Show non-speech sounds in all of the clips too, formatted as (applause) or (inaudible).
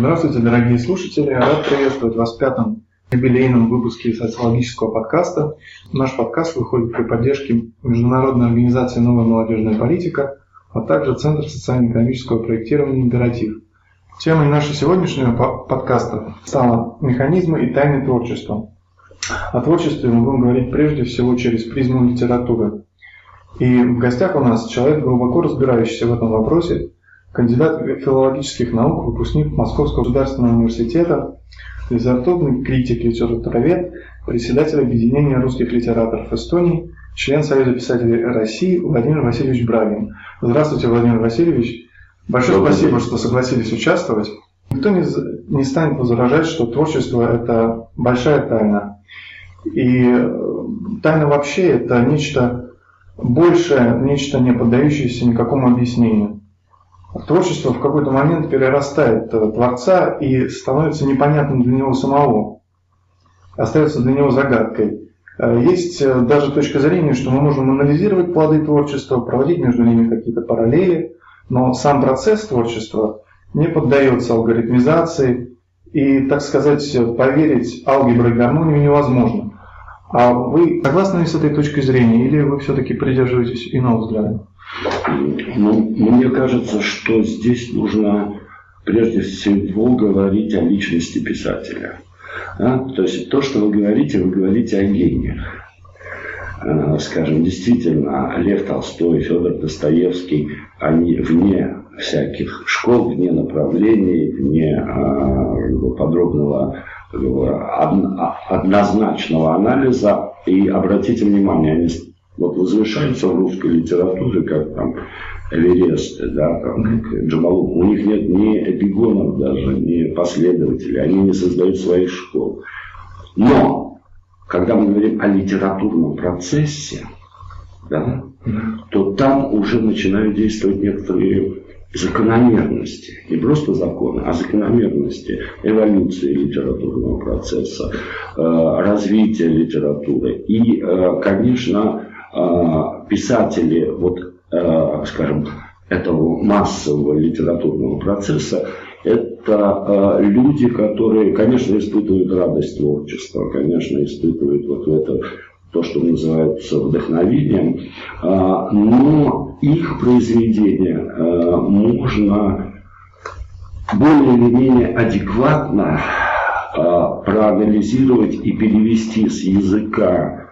Здравствуйте, дорогие слушатели. Рад приветствовать вас в пятом юбилейном выпуске социологического подкаста. Наш подкаст выходит при поддержке Международной организации «Новая молодежная политика», а также Центр социально-экономического проектирования «Императив». Темой нашего сегодняшнего подкаста стало механизмы и тайны творчества. О творчестве мы будем говорить прежде всего через призму литературы. И в гостях у нас человек, глубоко разбирающийся в этом вопросе, кандидат филологических наук, выпускник Московского государственного университета, литературный критик, литературовед, председатель Объединения русских литераторов Эстонии, член Союза писателей России Владимир Васильевич Брагин. Здравствуйте, Владимир Васильевич. Большое Добрый спасибо, день. что согласились участвовать. Никто не, не станет возражать, что творчество – это большая тайна. И э, тайна вообще – это нечто большее, нечто не поддающееся никакому объяснению творчество в какой-то момент перерастает э, Творца и становится непонятным для него самого, остается для него загадкой. Э, есть э, даже точка зрения, что мы можем анализировать плоды творчества, проводить между ними какие-то параллели, но сам процесс творчества не поддается алгоритмизации, и, так сказать, поверить алгебре и гармонию невозможно. А вы согласны с этой точкой зрения, или вы все-таки придерживаетесь иного взгляда? Ну, мне кажется, что здесь нужно прежде всего говорить о личности писателя. А? То есть то, что вы говорите, вы говорите о гениях. А, скажем, действительно, Лев Толстой, Федор Достоевский, они вне всяких школ, вне направлений, вне а, подробного однозначного анализа. И обратите внимание, они вот возвышаются в русской литературе, как там Эвересты, да, там, как Джамалук. У них нет ни эпигонов даже, ни последователей. Они не создают своих школ. Но, когда мы говорим о литературном процессе, да, то там уже начинают действовать некоторые закономерности, не просто законы, а закономерности эволюции литературного процесса, э, развития литературы. И, э, конечно, писатели, вот, а, скажем, этого массового литературного процесса, это а, люди, которые, конечно, испытывают радость творчества, конечно, испытывают вот это то, что называется вдохновением, но их произведения можно более или менее адекватно проанализировать и перевести с языка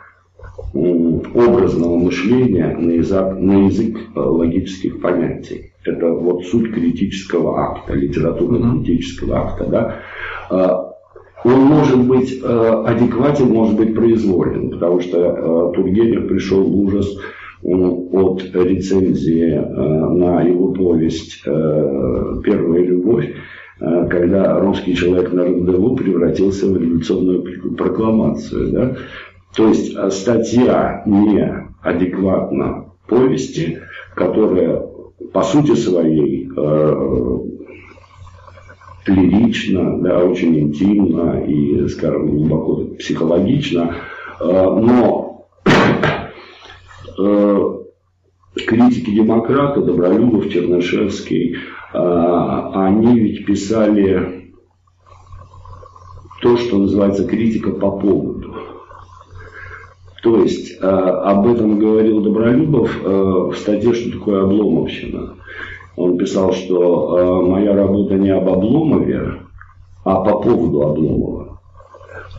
образного мышления на язык, на язык э, логических понятий. Это вот суть критического акта, литературно-критического акта. Да? Э, он может быть э, адекватен, может быть произволен, потому что Тургенев пришел в ужас от рецензии на его повесть «Первая любовь», когда русский человек на рандеву превратился в революционную прокламацию. Да? То есть э, статья не адекватна повести, которая по сути своей э, лирично, да, очень интимно и, скажем, глубоко психологично, э, но э, критики демократа, Добролюбов, Чернышевский, э, они ведь писали то, что называется критика по поводу. То есть э, об этом говорил Добролюбов э, в статье «Что такое обломовщина». Он писал, что э, моя работа не об Обломове, а по поводу Обломова.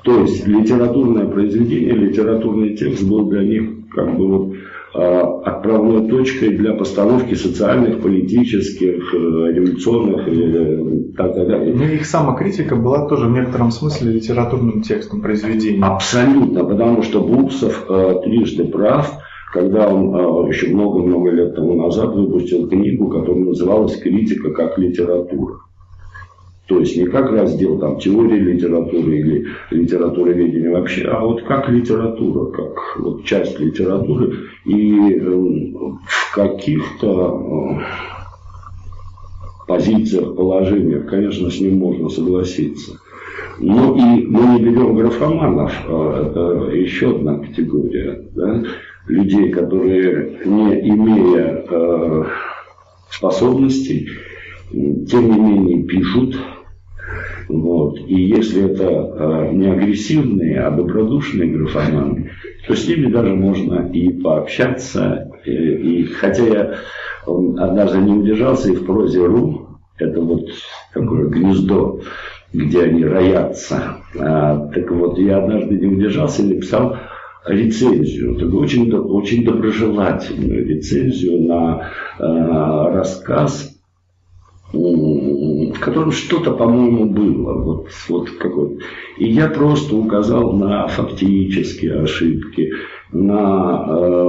То есть литературное произведение, литературный текст был для них как бы вот отправной точкой для постановки социальных, политических, э, революционных и э, так далее. Ну, их самокритика была тоже в некотором смысле литературным текстом произведения. Абсолютно, потому что Бутсов э, трижды прав, когда он э, еще много-много лет тому назад выпустил книгу, которая называлась «Критика как литература». То есть не как раздел там, теории литературы или литературы ведения вообще, а вот как литература, как вот часть литературы. И э, в каких-то э, позициях, положениях, конечно, с ним можно согласиться. Ну и мы не берем графоманов, а это еще одна категория. Да? Людей, которые, не имея э, способностей, тем не менее пишут, Вот. И если это э, не агрессивные, а добродушные графоманы, то с ними даже можно и пообщаться. И, и, хотя я однажды не удержался и в прозе РУ, это вот такое гнездо, где они роятся. А, так вот, я однажды не удержался и написал рецензию, такую очень, очень доброжелательную рецензию на э, рассказ в котором что-то, по-моему, было. Вот, вот какой И я просто указал на фактические ошибки, на э,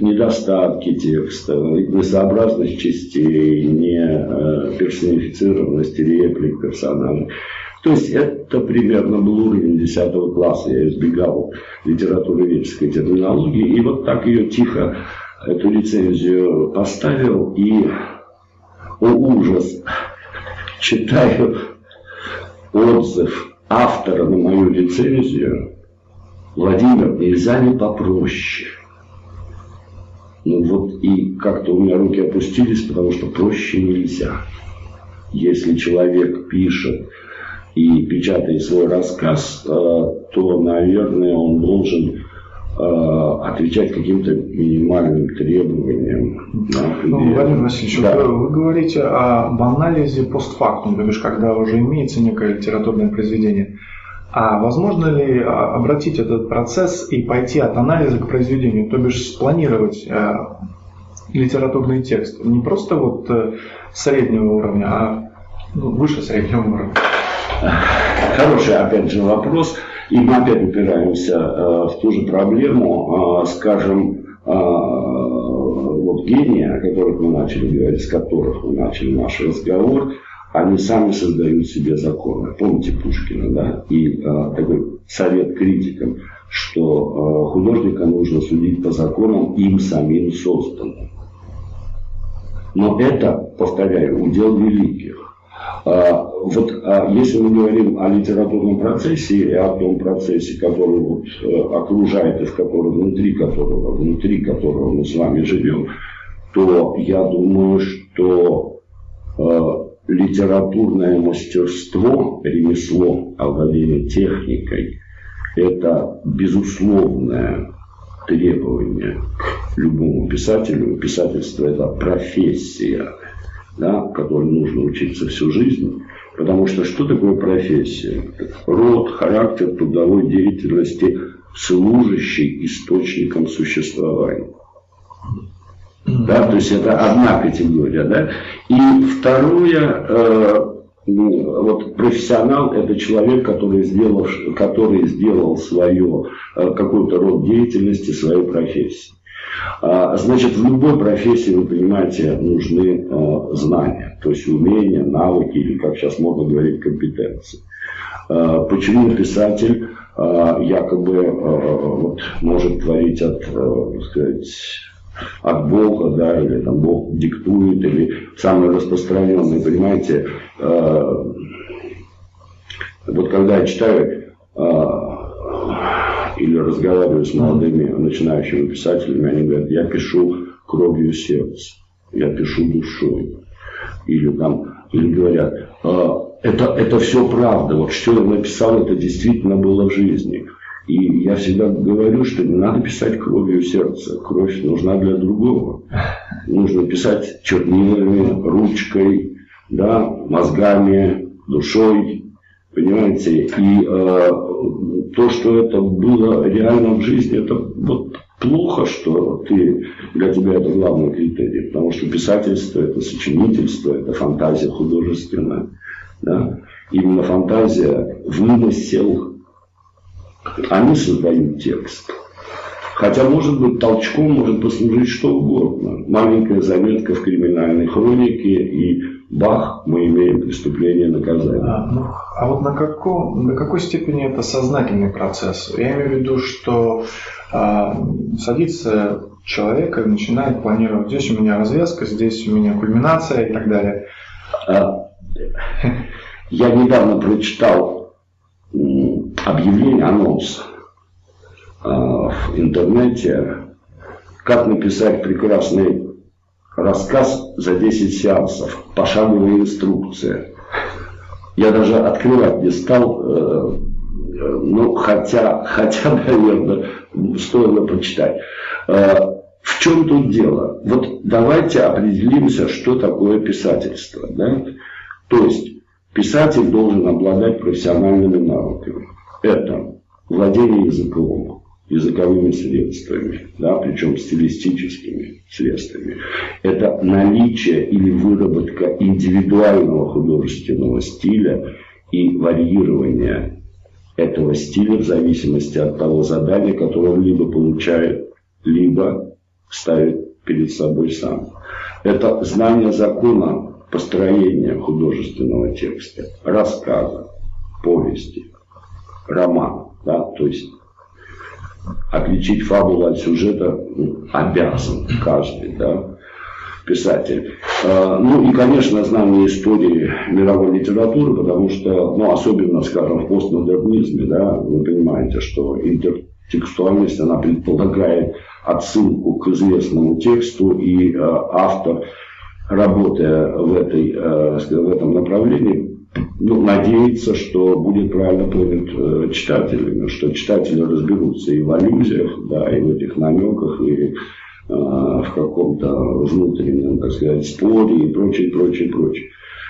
недостатки текста, несообразность частей, не э, персонифицированность реплик персонажей. То есть это примерно был уровень 10 класса. Я избегал литературоведческой терминологии. И вот так ее тихо, эту рецензию поставил. И о ужас, читаю отзыв автора на мою рецензию, Владимир, нельзя не попроще. Ну вот и как-то у меня руки опустились, потому что проще нельзя. Если человек пишет и печатает свой рассказ, э, то, наверное, он должен отвечать каким-то минимальным требованиям. Да, ну, Владимир Васильевич, да. вы, вы говорите об анализе постфактум, то есть когда уже имеется некое литературное произведение. А возможно ли а, обратить этот процесс и пойти от анализа к произведению, то бишь спланировать э, литературный текст не просто вот э, среднего уровня, а ну, выше среднего уровня? Хороший, опять же, вопрос. И мы опять упираемся э, в ту же проблему, э, скажем, э, вот гении, о которых мы начали говорить, с которых мы начали наш разговор, они сами создают себе законы. Помните Пушкина, да? И э, такой совет критикам, что э, художника нужно судить по законам им самим созданным. Но это, повторяю, удел великих. А, вот а если мы говорим о литературном процессе и о том процессе, который вот э, окружает и в котором, внутри которого, внутри которого мы с вами живем, то я думаю, что э, литературное мастерство, ремесло, овладение техникой, это безусловное требование к любому писателю. Писательство – это профессия да, которой нужно учиться всю жизнь. Потому что что такое профессия? Род, характер трудовой деятельности, служащий источником существования. Да, то есть это одна категория. Да? И второе, э, вот профессионал это человек, который сделал, который сделал свое, э, какой-то род деятельности, свою профессию. А, значит, в любой профессии, вы понимаете, нужны а, знания, то есть умения, навыки или, как сейчас можно говорить, компетенции. А, почему писатель якобы вот, может творить от, так сказать, от Бога, да, или там Бог диктует, или самый распространенный, понимаете, вот когда я читаю или разговариваю с молодыми начинающими писателями, они говорят, я пишу кровью сердца, я пишу душой. Или, там, или говорят, «А, это, это все правда, вот что я написал, это действительно было в жизни. И я всегда говорю, что не надо писать кровью сердца. Кровь нужна для другого. Нужно писать чернилами, ручкой, да, мозгами, душой, Понимаете? И э, то, что это было реально в жизни, это вот плохо, что ты, для тебя это главный критерий. Потому что писательство – это сочинительство, это фантазия художественная. Да? Именно фантазия, вымысел, они создают текст. Хотя, может быть, толчком может послужить что угодно. Маленькая заметка в криминальной хронике и бах, мы имеем преступление наказание. А, вот на, каком, на какой степени это сознательный процесс? Я имею в виду, что а, садится человек и начинает планировать, здесь у меня развязка, здесь у меня кульминация и так далее. А, я недавно прочитал объявление, анонс а, в интернете, как написать прекрасный рассказ за 10 сеансов, пошаговая инструкция. Я даже открывать не стал, э, ну, хотя, хотя, (laughs) наверное, стоило почитать. В чем тут дело? Вот давайте определимся, что такое писательство. Да? То есть писатель должен обладать профессиональными навыками. Это владение языком, языковыми средствами, да, причем стилистическими средствами. Это наличие или выработка индивидуального художественного стиля и варьирование этого стиля в зависимости от того задания, которое он либо получает, либо ставит перед собой сам. Это знание закона построения художественного текста, рассказа, повести, романа. Да? То есть отличить фабулу от сюжета ну, обязан каждый да, писатель. А, ну и, конечно, знание истории мировой литературы, потому что, ну, особенно, скажем, в постмодернизме, да, вы понимаете, что интертекстуальность, она предполагает отсылку к известному тексту, и э, автор, работая в, этой, э, в этом направлении, ну, надеется, что будет правильно понят э, читателями, что читатели разберутся и в аллюзиях, да, и в этих намеках, и в каком-то внутреннем, так сказать, споре и прочее, прочее, прочее.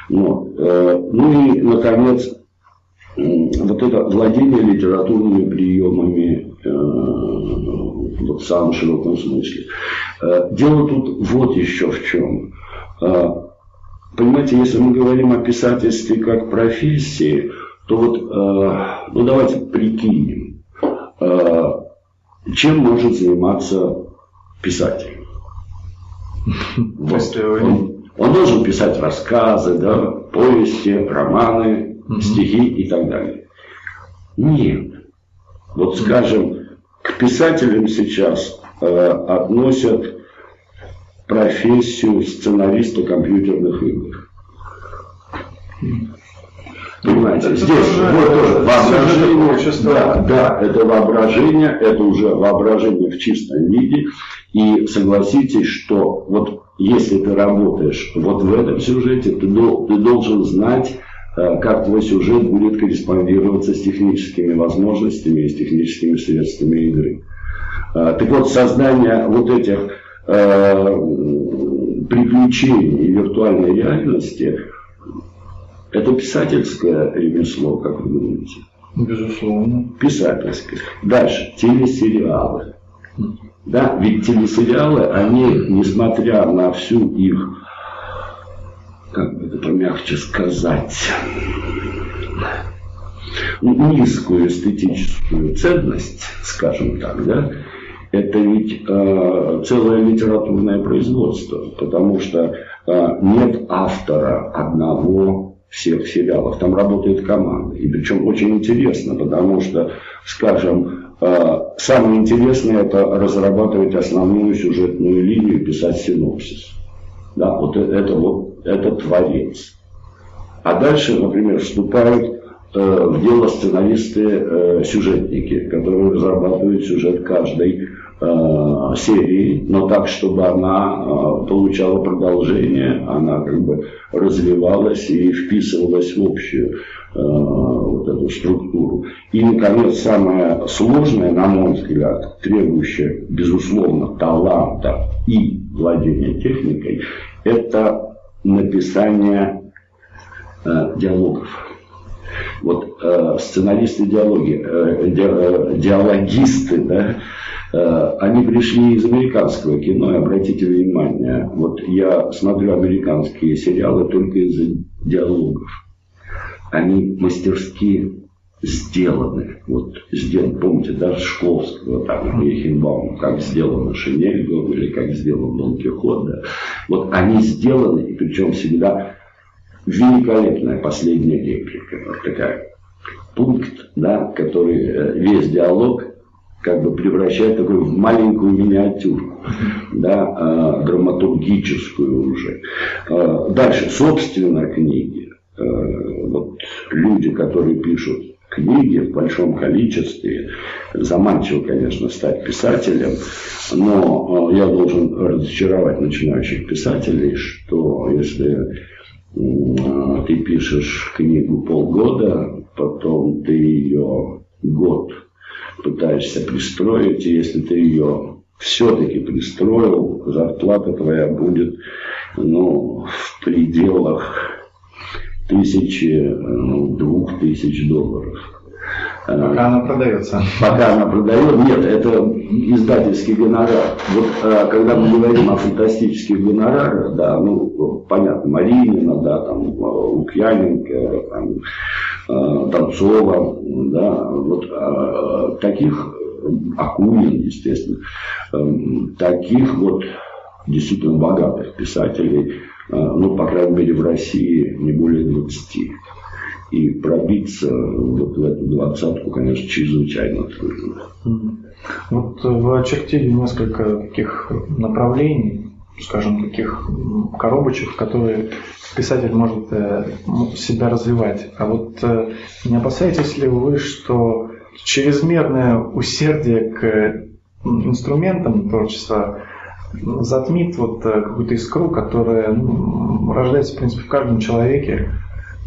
Но, ну и, наконец, вот это владение литературными приемами в самом широком смысле. Э, дело тут вот еще в чем. Э, понимаете, если мы говорим о писательстве как профессии, то вот, э, ну давайте прикинем, чем может заниматься писатель. Вот. Он, он должен писать рассказы, да, повести, романы, стихи и так далее. Нет. Вот скажем, к писателям сейчас э, относят профессию сценариста компьютерных игр. Понимаете, это здесь тоже, вот тоже воображение. Да, да, это воображение, это уже воображение в чистом виде. И согласитесь, что вот если ты работаешь вот в этом сюжете, ты, ты должен знать, э, как твой сюжет будет корреспондироваться с техническими возможностями и с техническими средствами игры. Э, так вот, создание вот этих э, приключений виртуальной реальности – это писательское ремесло, как вы думаете? Безусловно. Писательское. Дальше, телесериалы. Да, ведь телесериалы, они, несмотря на всю их, как бы это помягче сказать, низкую эстетическую ценность, скажем так, да, это ведь э, целое литературное производство, потому что э, нет автора одного всех сериалов. Там работает команда. И причем очень интересно, потому что, скажем, э, самое интересное это разрабатывать основную сюжетную линию, писать синопсис. Да, вот это вот это творец. А дальше, например, вступают Э, дело сценаристы-сюжетники, э, которые разрабатывают сюжет каждой э, серии, но так, чтобы она получала продолжение, она как бы развивалась и вписывалась в общую вот эту структуру. И, наконец, самое сложное, на мой взгляд, требующее, безусловно, таланта и владения техникой, это написание диалогов вот э, сценаристы диалоги, э, ди, э, диалогисты, да, э, они пришли из американского кино, и обратите внимание, вот я смотрю американские сериалы только из-за диалогов. Они мастерски сделаны. Вот сделан, помните, даже Шкловского, там, Рейхенбаум, как сделана Шинель, или как сделан Дон Кихот, да. Вот они сделаны, и причем всегда великолепная последняя реплика. Вот такая пункт, да, который э, весь диалог как бы превращает такой в маленькую миниатюру, да, э, драматургическую уже. Э, дальше, собственно, книги. Э, вот люди, которые пишут книги в большом количестве. Заманчиво, конечно, стать писателем, но э, я должен разочаровать начинающих писателей, что если ты пишешь книгу полгода, потом ты ее год пытаешься пристроить, и если ты ее все-таки пристроил, зарплата твоя будет ну, в пределах тысячи, ну, двух тысяч долларов. Пока она продается. Пока она продает. Нет, это издательский гонорар. Вот а, когда мы говорим о фантастических гонорарах, да, ну, понятно, Маринина, да, там, Лукьяненко, там, а, Танцова, да, вот таких, Акунин, естественно, таких вот действительно богатых писателей, ну, по крайней мере, в России не более 20. И пробиться вот в эту двадцатку, конечно, чрезвычайно трудно. Вот вы очертили несколько таких направлений, скажем, таких коробочек, в которые писатель может э, себя развивать. А вот э, не опасаетесь ли вы, что чрезмерное усердие к инструментам творчества затмит вот э, какую-то искру, которая ну, рождается, в принципе, в каждом человеке,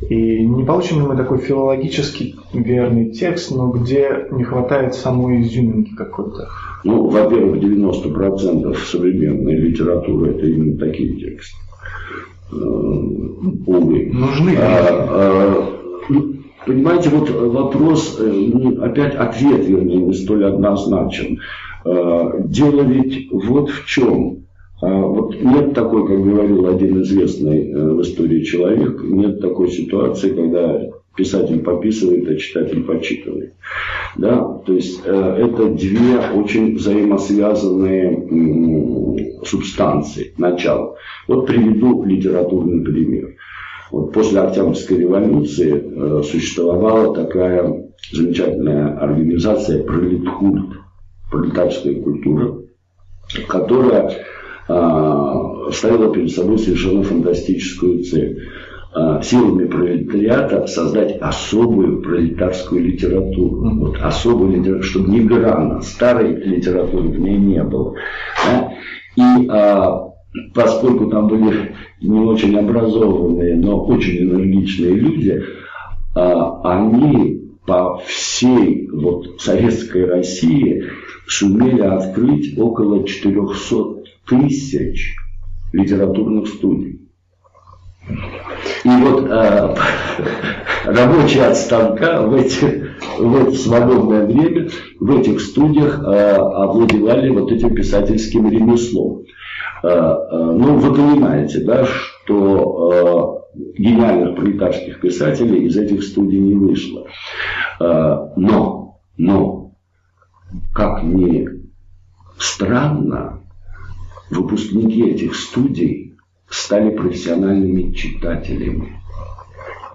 и не получим ли мы такой филологически верный текст, но где не хватает самой изюминки какой-то? Ну, во-первых, 90% современной литературы это именно такие тексты. Э, увы. Нужны. А, а, понимаете, вот вопрос, э, опять ответ, вернее, не столь однозначен. А, дело ведь вот в чем. А вот нет такой, как говорил один известный э, в истории человек, нет такой ситуации, когда писатель пописывает, а читатель почитывает. Да? То есть э, это две очень взаимосвязанные субстанции, начало. Вот приведу литературный пример. Вот после Октябрьской революции э, существовала такая замечательная организация «Пролетхульт», пролетарская культура, которая ставила перед собой совершенно фантастическую цель а, силами пролетариата создать особую пролетарскую литературу. Вот, особую литературу, чтобы ни грана старой литературы в ней не было. Да? И а, поскольку там были не очень образованные, но очень энергичные люди, а, они по всей вот, советской России сумели открыть около 400 тысяч литературных студий. И вот э, (laughs) рабочие от в, эти, в это свободное время в этих студиях э, овладевали вот этим писательским ремеслом. Э, э, ну, вы понимаете, да, что э, гениальных пролетарских писателей из этих студий не вышло. Э, но, но, как ни странно, выпускники этих студий стали профессиональными читателями.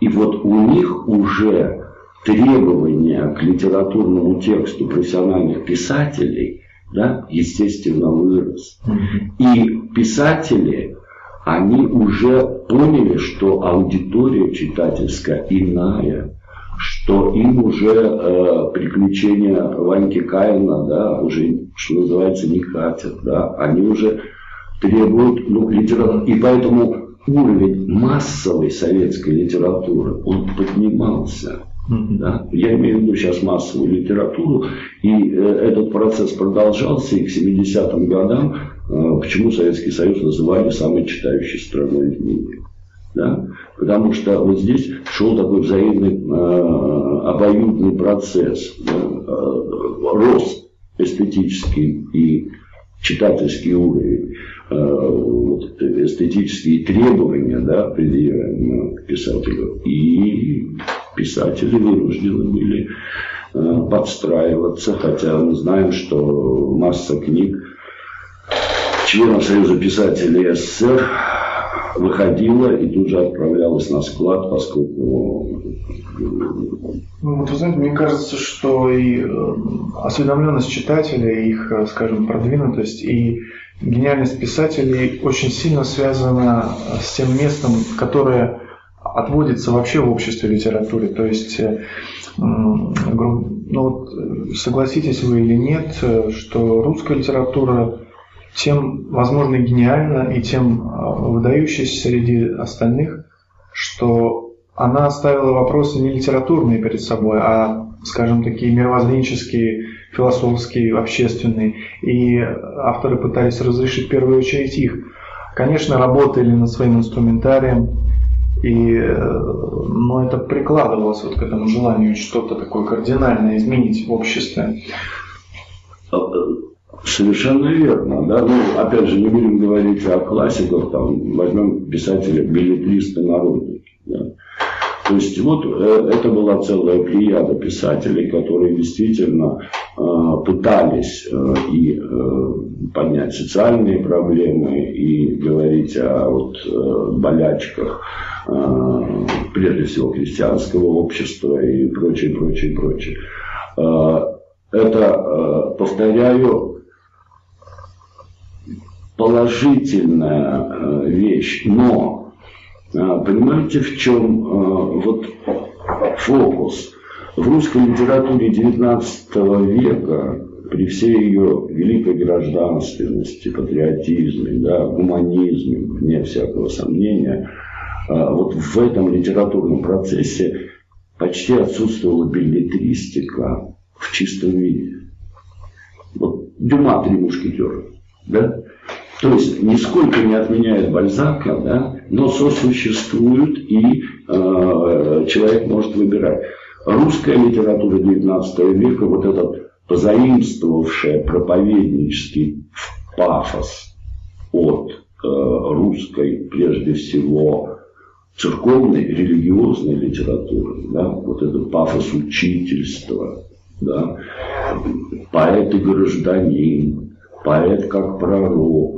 И вот у них уже требования к литературному тексту профессиональных писателей, да, естественно, вырос. И писатели, они уже поняли, что аудитория читательская иная, что им уже э, приключения Ваньки Каина, да, уже, что называется, не катят, да, они уже требуют ну, литературы. И поэтому уровень массовой советской литературы, он поднимался. Да? Я имею в виду сейчас массовую литературу, и э, этот процесс продолжался, и к 70-м годам, э, почему Советский Союз называли самой читающей страной в мире. Да? Потому что вот здесь шел такой взаимный э, обоюдный процесс, да? э, рост эстетический и читательский уровень, э, вот, эстетические требования, да, предъявляемые писателю. И писатели вынуждены были э, подстраиваться, хотя мы знаем, что масса книг членов Союза писателей СССР выходила и тут же отправлялась на склад, поскольку... Ну, вот вы знаете, мне кажется, что и э, осведомленность читателя, их, э, скажем, продвинутость и гениальность писателей очень сильно связана с тем местом, которое отводится вообще в обществе литературы. То есть, э, ну, вот, согласитесь вы или нет, что русская литература тем, возможно, гениально и тем а, выдающийся среди остальных что она ставила вопросы не литературные перед собой, а, скажем, такие мировоззренческие, философские, общественные. И авторы пытались разрешить в первую очередь их. Конечно, работали над своим инструментарием, и, э, но это прикладывалось вот к этому желанию что-то такое кардинальное изменить в обществе. Э, совершенно верно. Да? Ну, опять же, не будем говорить о классиках, там, возьмем писателя билетриста народа. Да? То есть вот э, это была целая плеяда писателей, которые действительно э, пытались э, и поднять социальные проблемы, и говорить о вот, болячках, прежде всего, христианского общества и прочее, прочее, прочее. Это, повторяю, положительная вещь, но а, понимаете, в чем а, вот фокус? В русской литературе XIX века при всей ее великой гражданственности, патриотизме, да, гуманизме, вне всякого сомнения, вот в этом литературном процессе почти отсутствовала билетристика в чистом виде. Вот Дюма «Три мушкетера», да? То есть нисколько не отменяет Бальзака, да, но сосуществуют, и э, человек может выбирать. Русская литература XIX века, вот этот позаимствовавшая проповеднический пафос от э, русской, прежде всего, церковной, религиозной литературы, да, вот этот пафос учительства, да, поэт и гражданин, поэт как пророк.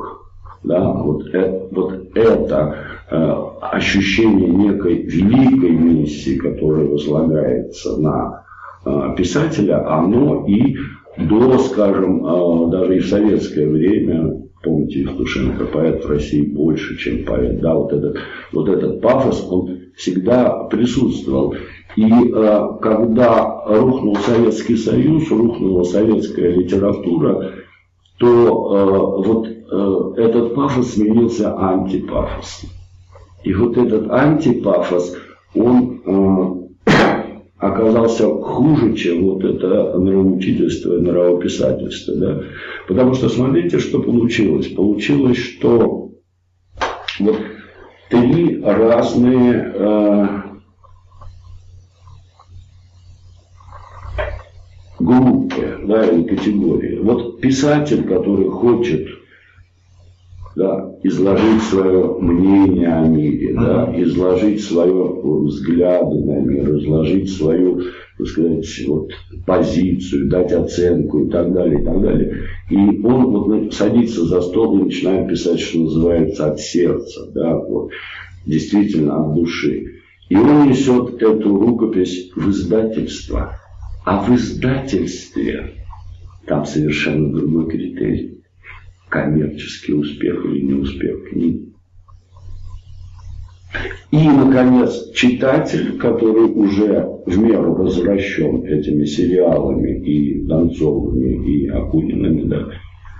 Да, вот, это, вот это э, ощущение некой великой миссии, которая возлагается на э, писателя, оно и до, скажем, э, даже и в советское время, помните Евтушенко, поэт в России больше, чем поэт, да, вот этот, вот этот пафос, он всегда присутствовал. И э, когда рухнул Советский Союз, рухнула советская литература, то э, вот э, этот пафос сменился антипафосом. И вот этот антипафос, он э, оказался хуже, чем вот это нравоучительство и нравописательство. Да? Потому что смотрите, что получилось. Получилось, что вот три разные э, группы да, или категории. Вот писатель, который хочет да, изложить свое мнение о мире, да, изложить свое взгляды на мир, изложить свою, так сказать, вот, позицию, дать оценку и так далее, и так далее. И он вот садится за стол и начинает писать, что называется, от сердца, да, вот, действительно от души. И он несет эту рукопись в издательство. А в издательстве там совершенно другой критерий. Коммерческий успех или неуспех книги. И, наконец, читатель, который уже в меру развращен этими сериалами и Донцовыми, и Акуниными, да,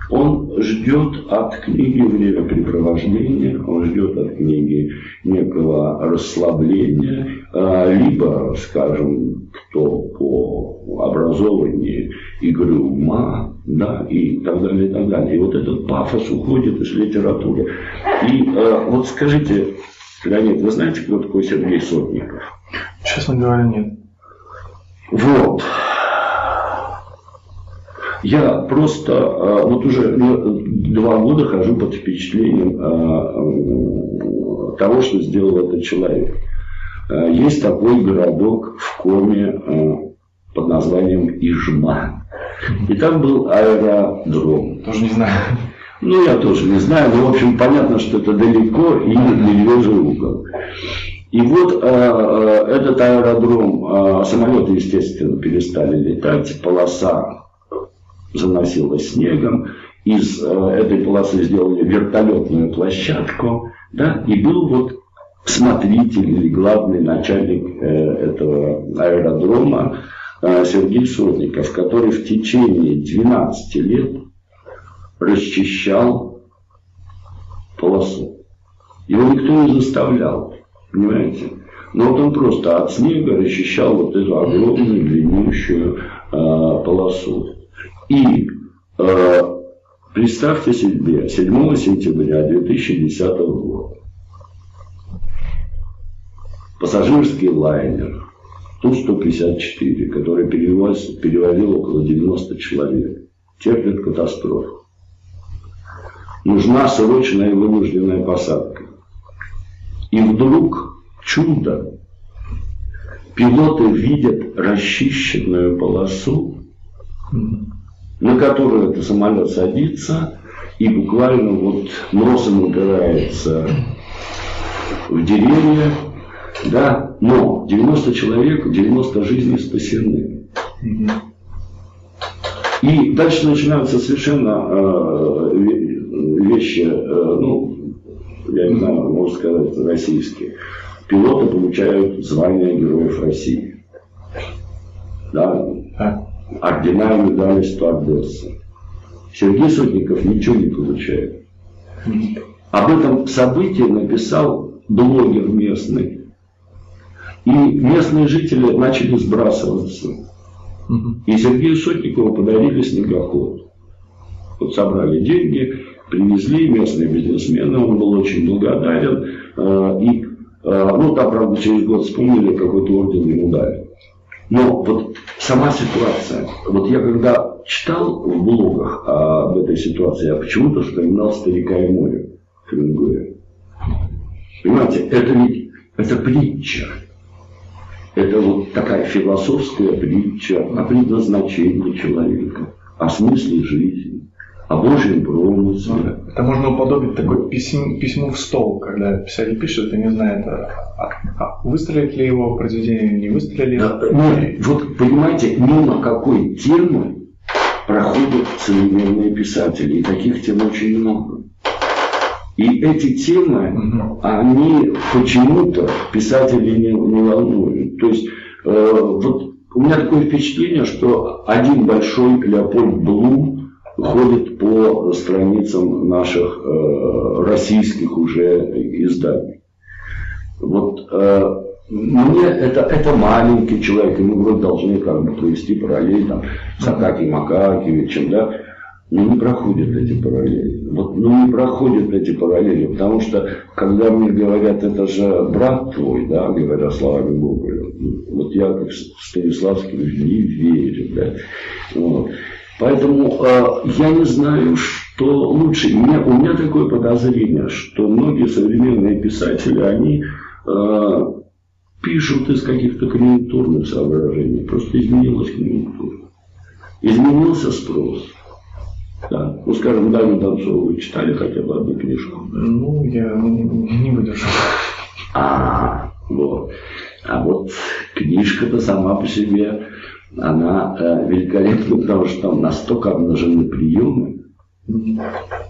он ждет от книги времяпрепровождения, он ждет от книги некого расслабления, а, либо, скажем, кто по образованию игры ума, да, и так далее, и так далее. И вот этот пафос уходит из литературы. И э, вот скажите, Леонид, вы знаете, кто такой Сергей Сотников? Честно говоря, нет. Вот. Я просто э, вот уже ну, два года хожу под впечатлением э, того, что сделал этот человек. Э, есть такой городок в Коме под названием Ижма. И там был аэродром. Тоже не знаю. Ну, я тоже не знаю, но, в общем, понятно, что это далеко и медвежий угол. И вот э, этот аэродром, э, самолеты, естественно, перестали летать, полоса заносило снегом. Из э, этой полосы сделали вертолетную площадку. Да, и был вот смотритель или главный начальник э, этого аэродрома э, Сергей Сотников, который в течение 12 лет расчищал полосу. Его никто не заставлял. Понимаете? Но вот он просто от снега расчищал вот эту огромную длиннющую э, полосу. И э, представьте себе, 7 сентября 2010 года пассажирский лайнер Ту-154, который перевозил, перевозил около 90 человек, терпит катастрофу. Нужна срочная вынужденная посадка. И вдруг чудо. Пилоты видят расчищенную полосу, на которую этот самолет садится, и буквально вот носом упирается в деревья, да, но 90 человек, 90 жизней спасены. И дальше начинаются совершенно э, вещи, э, ну, я не знаю, можно сказать, российские пилоты получают звание Героев России. Да? Ордена и медали стюардессы. Сергей Сотников ничего не получает. Об этом событии написал блогер местный. И местные жители начали сбрасываться. И Сергею Сотникову подарили снегоход. Вот собрали деньги, привезли местные бизнесмены, он был очень благодарен. Э, и Э, ну, там, правда, через год вспомнили, какой-то орден ему дали. Но вот сама ситуация, вот я когда читал в блогах об этой ситуации, я почему-то вспоминал «Старика и море» Хемингуэя. Понимаете, это ведь, это притча. Это вот такая философская притча о предназначении человека, о смысле жизни о Божьем промысле. Это можно уподобить такой письм, письму в стол, когда писатель пишет и не знает, а, а, а выстрелит ли его произведение или не выстрелит. Да, нет, вот понимаете, мимо какой темы проходят современные писатели, и таких тем очень много. И эти темы, угу. они почему-то писатели не, не волнуют. То есть, э, вот у меня такое впечатление, что один большой Леопольд Блум ходит по страницам наших э, российских уже изданий. Вот э, мне это, это маленький человек, и мы вроде должны как бы провести параллель там, с Акакием Акакевичем, да, но не проходят эти параллели. Вот, ну не проходят эти параллели, потому что когда мне говорят, это же брат твой, да, говоря словами Гоголя, вот я как Станиславский не верю, да. Вот. Поэтому э, я не знаю, что лучше. У меня, у меня такое подозрение, что многие современные писатели, они э, пишут из каких-то конъюнктурных соображений. Просто изменилась конъюнктура. Изменился спрос. Да. Ну, скажем, Даню Донцову вы читали хотя бы одну книжку? Ну, я не, не выдержал. А, вот. А вот книжка-то сама по себе она э, великолепна, потому что там настолько обнажены приемы.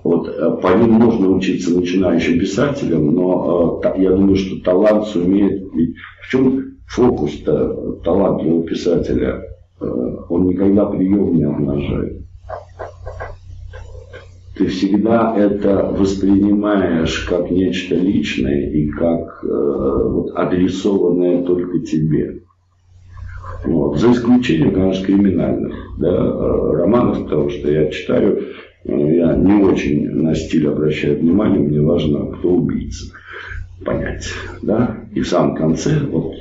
Вот, э, по ним можно учиться начинающим писателям, но э, я думаю, что талант сумеет... В чем фокус-то талантливого писателя? Он никогда прием не обнажает. Ты всегда это воспринимаешь как нечто личное и как вот, адресованное только тебе. Вот. За исключением, конечно, криминальных да, э, романов, потому что я читаю, э, я не очень на стиль обращаю внимание, мне важно, кто убийца понять. Да? И в самом конце вот,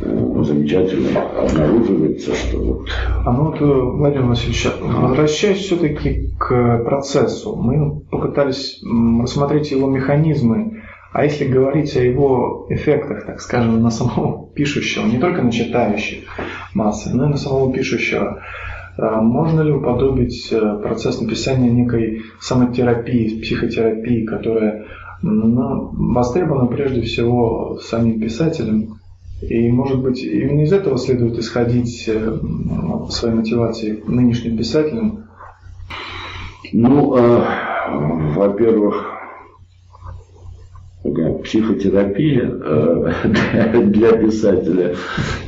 э, замечательно обнаруживается, что вот... А ну вот, Владимир Васильевич, возвращаясь все-таки к процессу, мы попытались рассмотреть его механизмы а если говорить о его эффектах, так скажем, на самого пишущего, не только на читающих массы, но и на самого пишущего, э, можно ли уподобить э, процесс написания некой самотерапии, психотерапии, которая ну, востребована прежде всего самим писателем? И, может быть, именно из этого следует исходить э, своей мотивации нынешним писателям? Ну, э, во-первых, психотерапия э, (laughs) для писателя,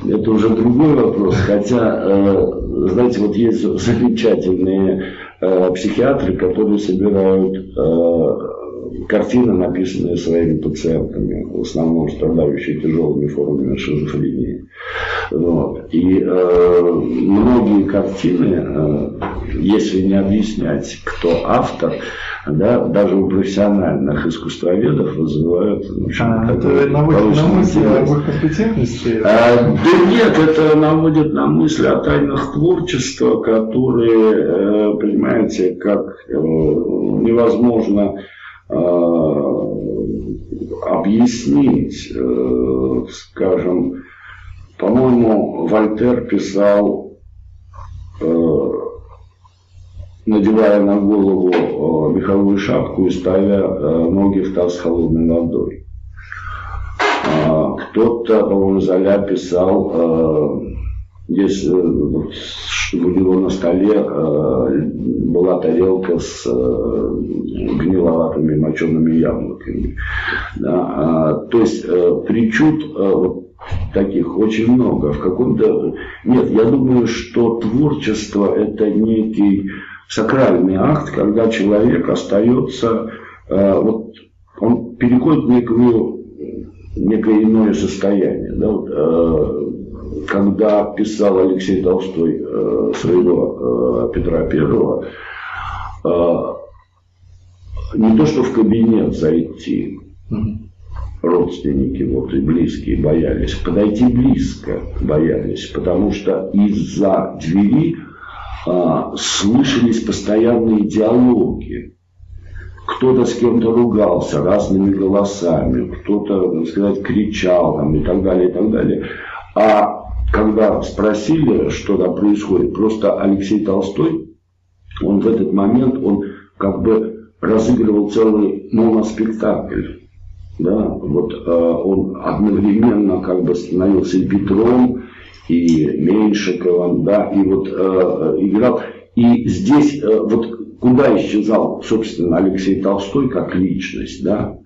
это уже другой вопрос. Хотя, э, знаете, вот есть замечательные э, психиатры, которые собирают картины, написанные своими пациентами, в основном страдающие тяжелыми формами шизофрении. Вот. И э, многие картины, э, если не объяснять, кто автор, да, даже у профессиональных искусствоведов вызывают а, это наводит на мысли о их компетентности? А, да нет, это наводит на мысли о тайнах творчества, которые, э, понимаете, как э, невозможно объяснить, скажем, по-моему, Вольтер писал надевая на голову э, меховую шапку и ставя э, ноги в таз с холодной водой. А, кто-то, по-моему, Золя писал, э, если у него на столе была тарелка с гниловатыми мочеными яблоками. Да, а, то есть причуд вот, таких очень много. В каком-то... Нет, я думаю, что творчество это некий сакральный акт, когда человек остается, э, вот он переходит в некую, некое иное состояние. Да, вот, э, когда писал Алексей Толстой э, своего э, Петра Первого, э, не то что в кабинет зайти, родственники вот и близкие боялись, подойти близко боялись, потому что из-за двери а, слышались постоянные диалоги. Кто-то с кем-то ругался разными голосами, кто-то, так сказать, кричал там, и так далее, и так далее. А когда спросили, что там происходит, просто Алексей Толстой, он в этот момент, он как бы разыгрывал целый моноспектакль. Да, вот э, он одновременно как бы становился и Петром, и Меньшиковым, да, и вот э, играл. И здесь э, вот куда исчезал, собственно, Алексей Толстой как личность, да,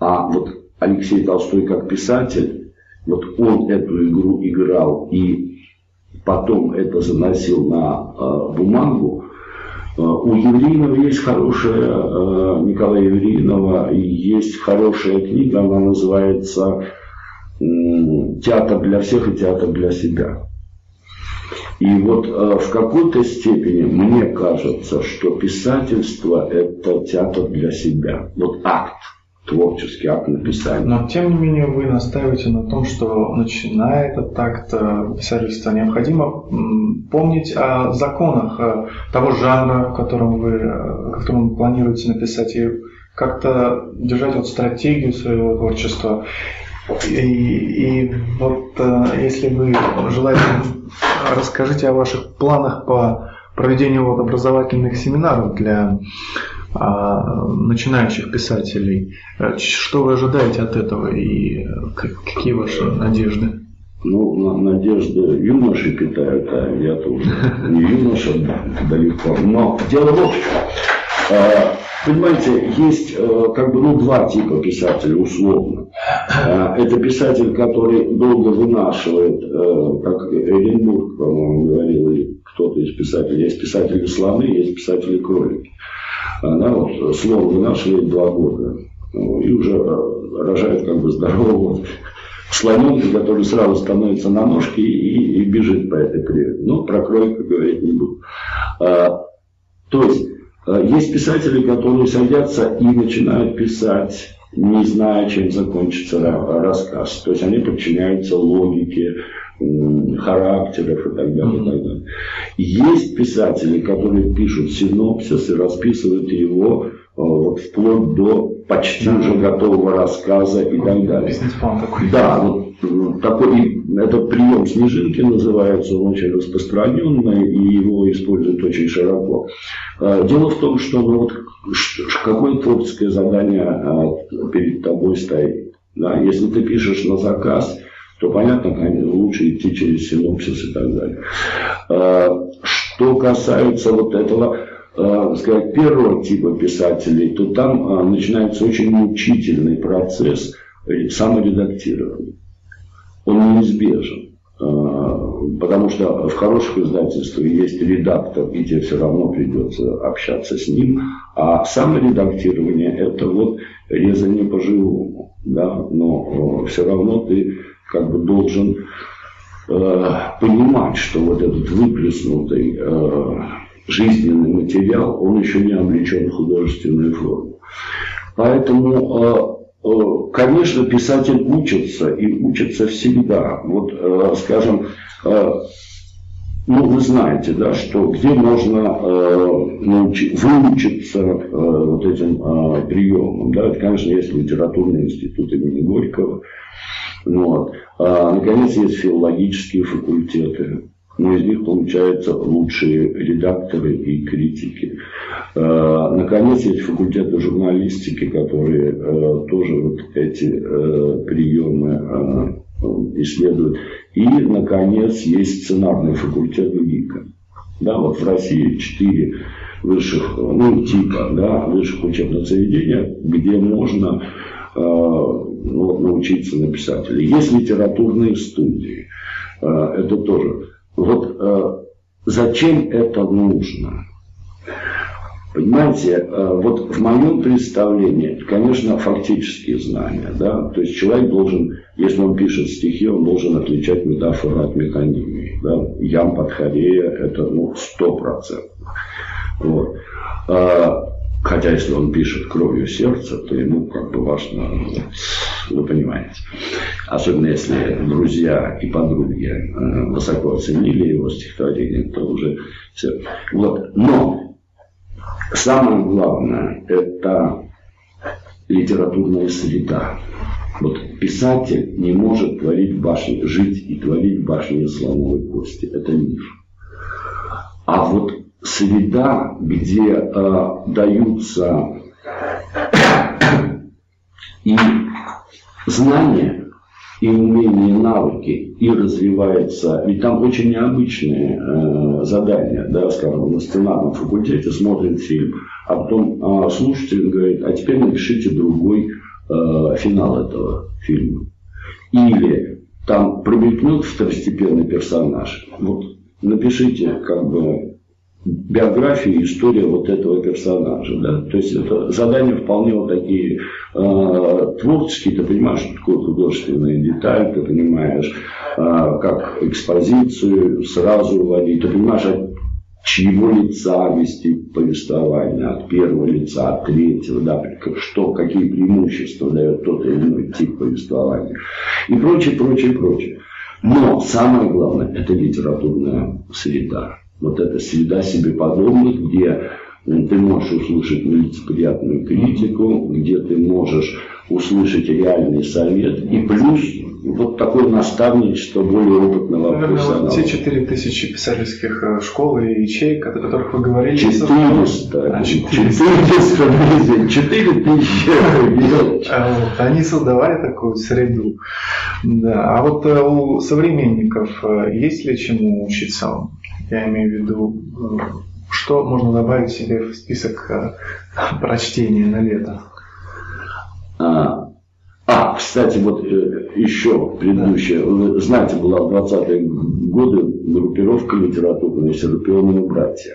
а вот Алексей Толстой как писатель, вот он эту игру играл и потом это заносил на э, бумагу. Э, у Евреинова есть хорошая, э, Николая Евреинова, есть хорошая книга, она называется театр для всех и театр для себя. И вот э, в какой-то степени мне кажется, что писательство – это театр для себя. Вот акт, творческий акт написания. Но тем не менее вы настаиваете на том, что начиная этот акт э, писательства необходимо помнить о законах э, того жанра, в котором вы, в котором вы планируете написать, и как-то держать вот стратегию своего творчества и, и вот э, если вы желаете, расскажите о ваших планах по проведению вот образовательных семинаров для начинающих писателей. Э, что вы ожидаете от этого и какие ваши надежды? Ну, надежды юноши питают, а я тоже (laughs) не юноша далеко. Но дело в том, что Понимаете, есть э, как бы ну, два типа писателей условно. Э, это писатель, который долго вынашивает, э, как Эренбург, по-моему, говорил, или кто-то из писателей. Есть писатели слоны, есть писатели кролики. Она вот слово вынашивает два года. И уже рожает как бы здорового слоненка, который сразу становится на ножки и, и бежит по этой природе. Но про кролика говорить не буду. То есть Э, есть писатели, которые садятся и начинают писать, не зная, чем закончится рассказ. То есть они подчиняются логике, характеров и так далее. И так далее. Есть писатели, которые пишут синопсис и расписывают его э, вот, вплоть до почти уже готового рассказа и так далее. Да, вот такой, этот прием снежинки называется, он очень распространенный, и его используют очень широко. А, дело в том, что ну, вот, какое творческое задание а, перед тобой стоит. Да? Если ты пишешь на заказ, то понятно, лучше идти через синопсис и так далее. А, что касается вот этого сказать, первого типа писателей, то там начинается очень мучительный процесс саморедактирования он неизбежен. А, потому что в хороших издательствах есть редактор, и тебе все равно придется общаться с ним. А саморедактирование – это вот резание по-живому. Да? Но все равно ты как бы должен э, понимать, что вот этот выплеснутый э, жизненный материал, он еще не облечен в художественную форму. Поэтому, э, э, конечно, писатель учится и учится всегда. Вот, э, скажем, ну, вы знаете, да, что где можно научи, выучиться вот этим приемам. Да? Это, конечно, есть литературный институт имени Горького. Вот. А, наконец, есть филологические факультеты но из них получаются лучшие редакторы и критики. Э, наконец, есть факультеты журналистики, которые э, тоже вот эти э, приемы исследуют. И, наконец, есть сценарный факультет ГИКа. Да, вот в России четыре высших, ну, типа, да, высших учебных заведения, где можно ну, научиться на писателя. Есть литературные студии. Это тоже вот э, зачем это нужно? Понимаете, э, вот в моем представлении, конечно, фактические знания, да, то есть человек должен, если он пишет стихи, он должен отличать метафору от метонимии, да, Ям Подхорея это, ну, сто процентов. Вот. Хотя, если он пишет кровью сердца, то ему как бы важно, вы понимаете. Особенно если друзья и подруги э, высоко оценили его стихотворение, то уже все. Вот. Но самое главное – это литературная среда. Вот писатель не может творить башни, жить и творить башни слоновой кости. Это миф. А вот среда, где э, даются и знания, и умения, и навыки, и развивается. Ведь там очень необычные э, задания, да, скажем, на сценарном факультете смотрит фильм, а потом э, слушатель говорит, а теперь напишите другой э, финал этого фильма. Или там промелькнет второстепенный персонаж. Вот напишите как бы биография и история вот этого персонажа. Да? То есть это задания вполне вот такие э, творческие, ты понимаешь, что такое художественная деталь, ты понимаешь, э, как экспозицию сразу вводить, ты понимаешь, от чьего лица вести повествование, от первого лица, от третьего, да, что, какие преимущества дает тот или иной тип повествования и прочее, прочее, прочее. Но самое главное – это литературная среда вот эта среда себе подобных, где ты можешь услышать нелицеприятную критику, где ты можешь услышать реальный совет, и плюс вот такое наставничество более опытного Наверное, профессионала. Вот те 4 тысячи писательских э, школ и ячеек, о которых вы говорили. 400. А, 400. 4 тысячи. А они создавали такую среду. Да. А вот э, у современников э, есть ли чему учиться? Я имею в виду, что можно добавить себе в список (laughs) прочтения на лето? А, а, кстати, вот э, еще предыдущее. Вы знаете, была в 20-е годы группировка литературная «Серпионные братья».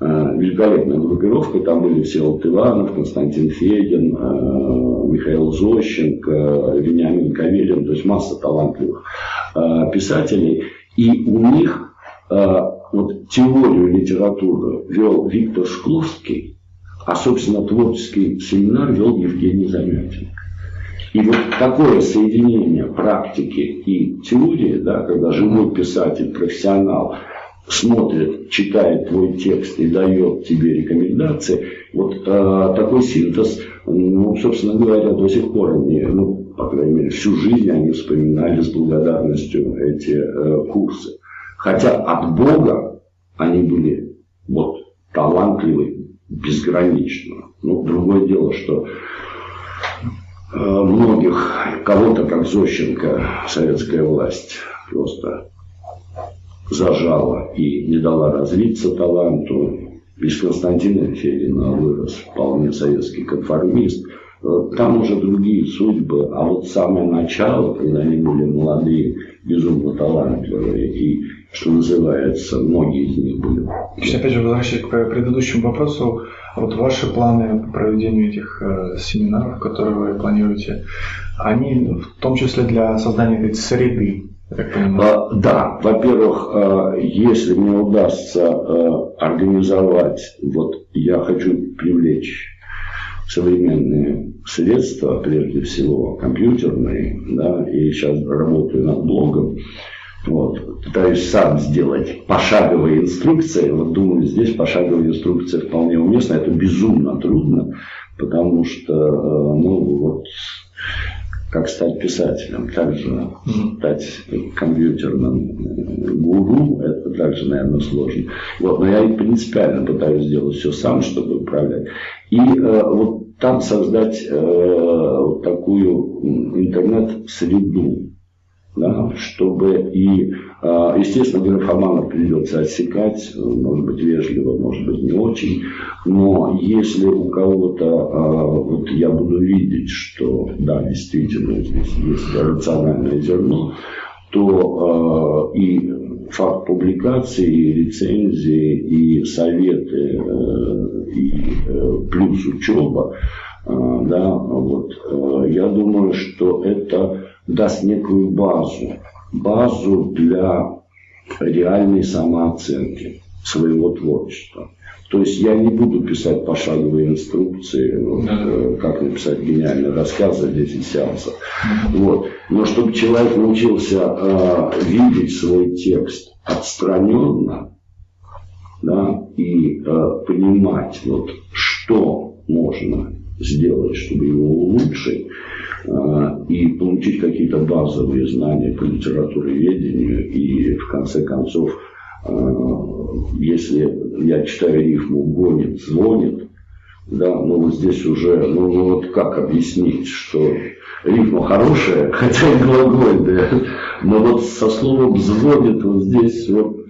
Э, великолепная группировка. Там были Всеволод Иванов, Константин Федин, э, Михаил Зощенко, Вениамин Кавелин. То есть масса талантливых писателей. И у них вот теорию литературы вел Виктор Шкловский, а, собственно, творческий семинар вел Евгений Замятин. И вот такое соединение практики и теории, да, когда живой писатель, профессионал смотрит, читает твой текст и дает тебе рекомендации, вот э, такой синтез, ну, собственно говоря, до сих пор они, ну, по крайней мере, всю жизнь они вспоминали с благодарностью эти э, курсы. Хотя от Бога они были вот талантливы безгранично. Ну, другое дело, что Э, многих, кого-то, как Зощенко, советская власть просто зажала и не дала развиться таланту. Из Константина Федина вырос вполне советский конформист. там уже другие судьбы, а вот самое начало, когда они были молодые, безумно талантливые и что называется, многие из них были. Значит, опять же, возвращаясь к предыдущему вопросу, вот ваши планы по проведению этих э, семинаров, которые вы планируете, они в том числе для создания этой среды, а, да, во-первых, а, если мне удастся а, организовать, вот я хочу привлечь современные средства, прежде всего компьютерные, да, и сейчас работаю над блогом, вот, пытаюсь сам сделать пошаговые инструкции. Вот думаю, здесь пошаговые инструкции вполне уместны. Это безумно трудно, потому что, ну, вот, как стать писателем, также стать компьютерным э, гуру, это также, наверное, сложно. Вот, но я и принципиально пытаюсь сделать все сам, чтобы управлять. И э, вот там создать э, такую интернет-среду, да, чтобы и, а, естественно, графоманов придется отсекать, может быть, вежливо, может быть, не очень, но если у кого-то, а, вот я буду видеть, что, да, действительно, здесь есть рациональное зерно, то а, и факт публикации, и рецензии, и советы, э, и э, плюс учеба, да, вот, э, я думаю, что это даст некую базу, базу для реальной самооценки своего творчества. То есть я не буду писать пошаговые инструкции, вот, э, как написать гениальный рассказ за 10 сеансов. Вот. Но чтобы человек научился э, видеть свой текст отстраненно да, и э, понимать, вот, что можно сделать, чтобы его улучшить, и получить какие-то базовые знания по литературоведению и в конце концов, а, если я читаю рифму «гонит», «звонит», да, ну вот здесь уже, ну, ну вот как объяснить, что рифма хорошая, (laughs) хотя и глагольная, но вот со словом «звонит» вот здесь вот,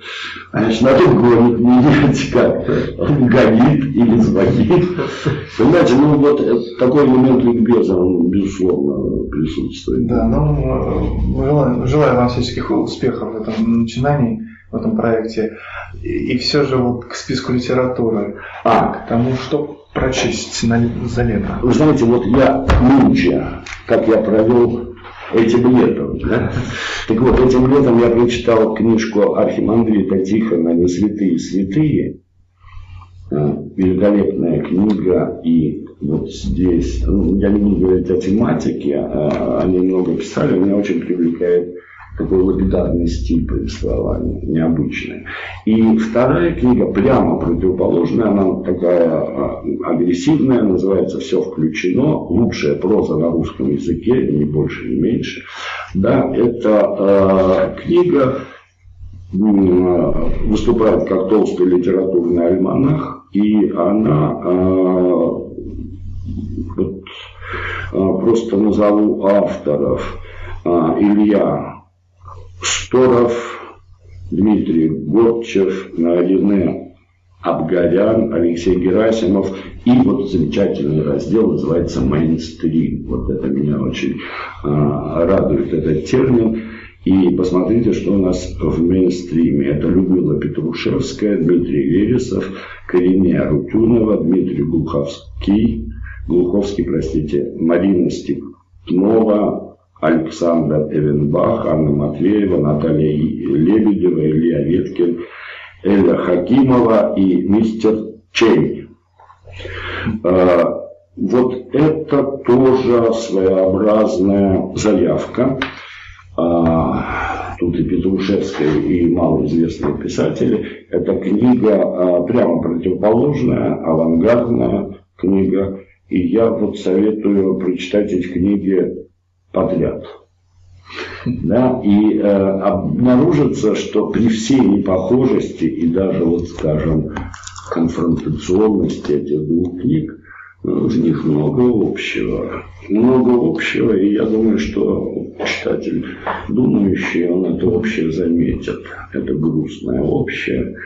значит, на том гонит, не видите как, он гонит или звонит. Понимаете, ну вот такой элемент ликбеза, он безусловно присутствует. Да, ну, желаю, желаю вам всяческих успехов в этом начинании в этом проекте. И, и все же вот к списку литературы, а. к тому, что прочесть на, за лето? Вы знаете, вот я нынче, как я провел этим летом. Да? Так вот, этим летом я прочитал книжку Архимандрита Тихона «Не святые святые». А, великолепная книга, и вот здесь, ну, я не буду говорить о тематике, а, они много писали, меня очень привлекает такой лапидарный стиль повествования, необычный. И вторая книга прямо противоположная, она такая а, агрессивная, называется «Все включено», лучшая проза на русском языке, ни больше, ни меньше. Да, это э, книга выступает как толстый литературный альманах, и она э, вот, просто назову авторов. Илья Шторов, Дмитрий Горчев, Рене Абгарян, Алексей Герасимов. И вот замечательный раздел называется «Мейнстрим». Вот это меня очень а, радует, этот термин. И посмотрите, что у нас в мейнстриме. Это Людмила Петрушевская, Дмитрий Вересов, Каринэ Арутюнова, Дмитрий Глуховский, Глуховский, простите, Марина Степнова, Александр Эвенбах, Анна Матвеева, Наталья Лебедева, Илья Веткин, Эля Хакимова и мистер Чейн. А, вот это тоже своеобразная заявка. А, тут и Петрушевская, и малоизвестные писатели. Это книга а, прямо противоположная, авангардная книга. И я вот советую прочитать эти книги подряд. Да, и э, обнаружится, что при всей непохожести и даже, вот скажем, конфронтационности этих двух книг, в них много общего. Много общего, и я думаю, что читатель думающий, он это общее заметит. Это грустное общее,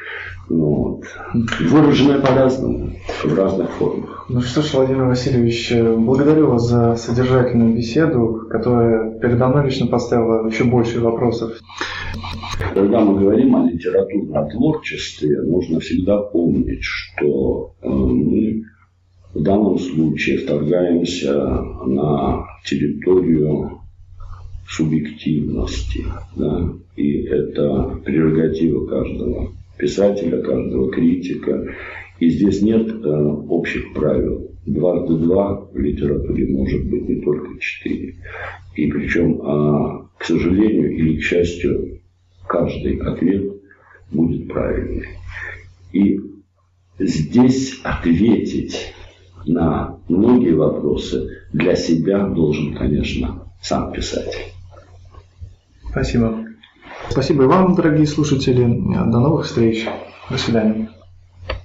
вот. выраженное по-разному, в разных формах. Ну что ж, Владимир Васильевич, благодарю вас за содержательную беседу, которая передо мной лично поставила еще больше вопросов. Когда мы говорим о литературном творчестве, нужно всегда помнить, что э, мы в данном случае вторгаемся на территорию субъективности. Да? И это прерогатива каждого писателя, каждого критика. И здесь нет э, общих правил. Дважды два в литературе может быть не только четыре. И причем, э, к сожалению или к счастью, каждый ответ будет правильный. И здесь ответить на многие вопросы для себя должен, конечно, сам писатель. Спасибо. Спасибо и вам, дорогие слушатели. До новых встреч. До свидания.